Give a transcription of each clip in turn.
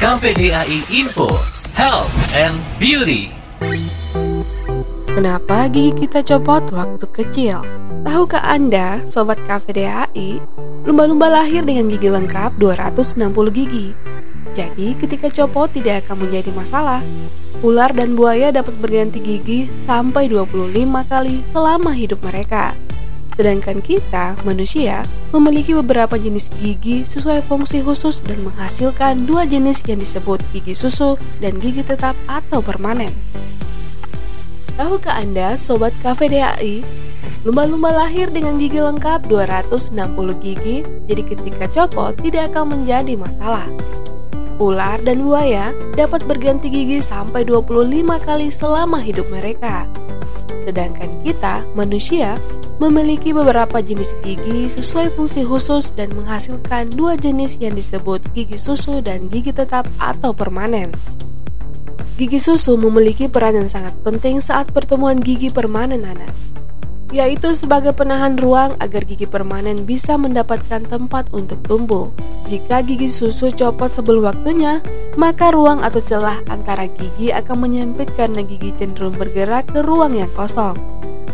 KVDAI Info, Health and Beauty. Kenapa gigi kita copot waktu kecil? Tahukah Anda, Sobat KVDAI, lumba-lumba lahir dengan gigi lengkap 260 gigi. Jadi ketika copot tidak akan menjadi masalah. Ular dan buaya dapat berganti gigi sampai 25 kali selama hidup mereka. Sedangkan kita, manusia, memiliki beberapa jenis gigi sesuai fungsi khusus dan menghasilkan dua jenis yang disebut gigi susu dan gigi tetap atau permanen. Tahukah Anda, Sobat KVDAI, lumba-lumba lahir dengan gigi lengkap 260 gigi, jadi ketika copot tidak akan menjadi masalah. Ular dan buaya dapat berganti gigi sampai 25 kali selama hidup mereka. Sedangkan kita, manusia, memiliki beberapa jenis gigi sesuai fungsi khusus dan menghasilkan dua jenis yang disebut gigi susu dan gigi tetap atau permanen. Gigi susu memiliki peran yang sangat penting saat pertemuan gigi permanen anak, yaitu sebagai penahan ruang agar gigi permanen bisa mendapatkan tempat untuk tumbuh. Jika gigi susu copot sebelum waktunya, maka ruang atau celah antara gigi akan menyempit karena gigi cenderung bergerak ke ruang yang kosong.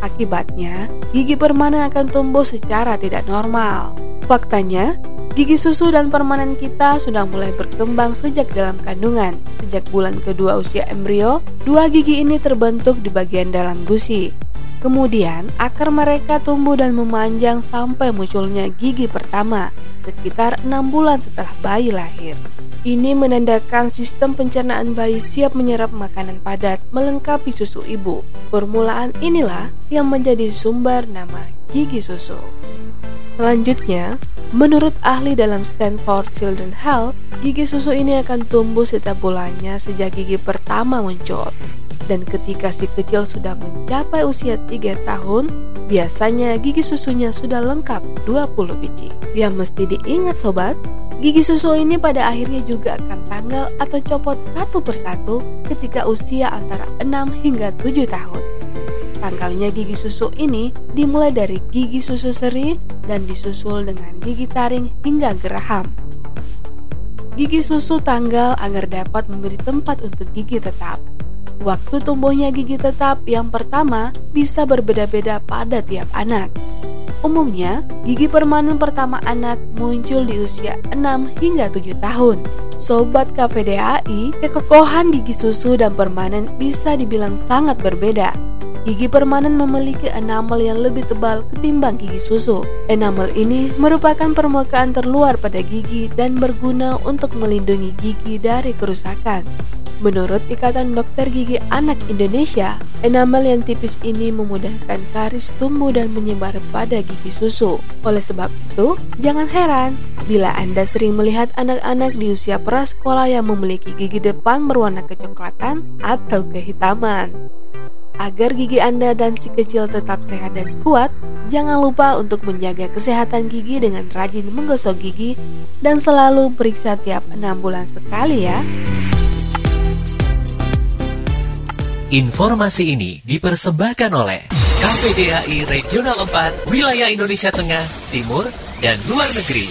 Akibatnya, gigi permanen akan tumbuh secara tidak normal. Faktanya, gigi susu dan permanen kita sudah mulai berkembang sejak dalam kandungan. Sejak bulan kedua usia embrio, dua gigi ini terbentuk di bagian dalam gusi. Kemudian, akar mereka tumbuh dan memanjang sampai munculnya gigi pertama, sekitar enam bulan setelah bayi lahir. Ini menandakan sistem pencernaan bayi siap menyerap makanan padat melengkapi susu ibu. Permulaan inilah yang menjadi sumber nama gigi susu. Selanjutnya, menurut ahli dalam Stanford Children Health, gigi susu ini akan tumbuh setiap bulannya sejak gigi pertama muncul. Dan ketika si kecil sudah mencapai usia 3 tahun, biasanya gigi susunya sudah lengkap 20 biji. Yang mesti diingat sobat, Gigi susu ini pada akhirnya juga akan tanggal atau copot satu persatu ketika usia antara 6 hingga 7 tahun. Tanggalnya gigi susu ini dimulai dari gigi susu seri dan disusul dengan gigi taring hingga geraham. Gigi susu tanggal agar dapat memberi tempat untuk gigi tetap. Waktu tumbuhnya gigi tetap yang pertama bisa berbeda-beda pada tiap anak. Umumnya, gigi permanen pertama anak muncul di usia 6 hingga 7 tahun. Sobat KVDAI, kekokohan gigi susu dan permanen bisa dibilang sangat berbeda. Gigi permanen memiliki enamel yang lebih tebal ketimbang gigi susu. Enamel ini merupakan permukaan terluar pada gigi dan berguna untuk melindungi gigi dari kerusakan. Menurut Ikatan Dokter Gigi Anak Indonesia, enamel yang tipis ini memudahkan karis tumbuh dan menyebar pada gigi susu. Oleh sebab itu, jangan heran bila Anda sering melihat anak-anak di usia prasekolah yang memiliki gigi depan berwarna kecoklatan atau kehitaman. Agar gigi Anda dan si kecil tetap sehat dan kuat, jangan lupa untuk menjaga kesehatan gigi dengan rajin menggosok gigi dan selalu periksa tiap 6 bulan sekali ya. Informasi ini dipersembahkan oleh KVDAI Regional 4 Wilayah Indonesia Tengah, Timur, dan Luar Negeri.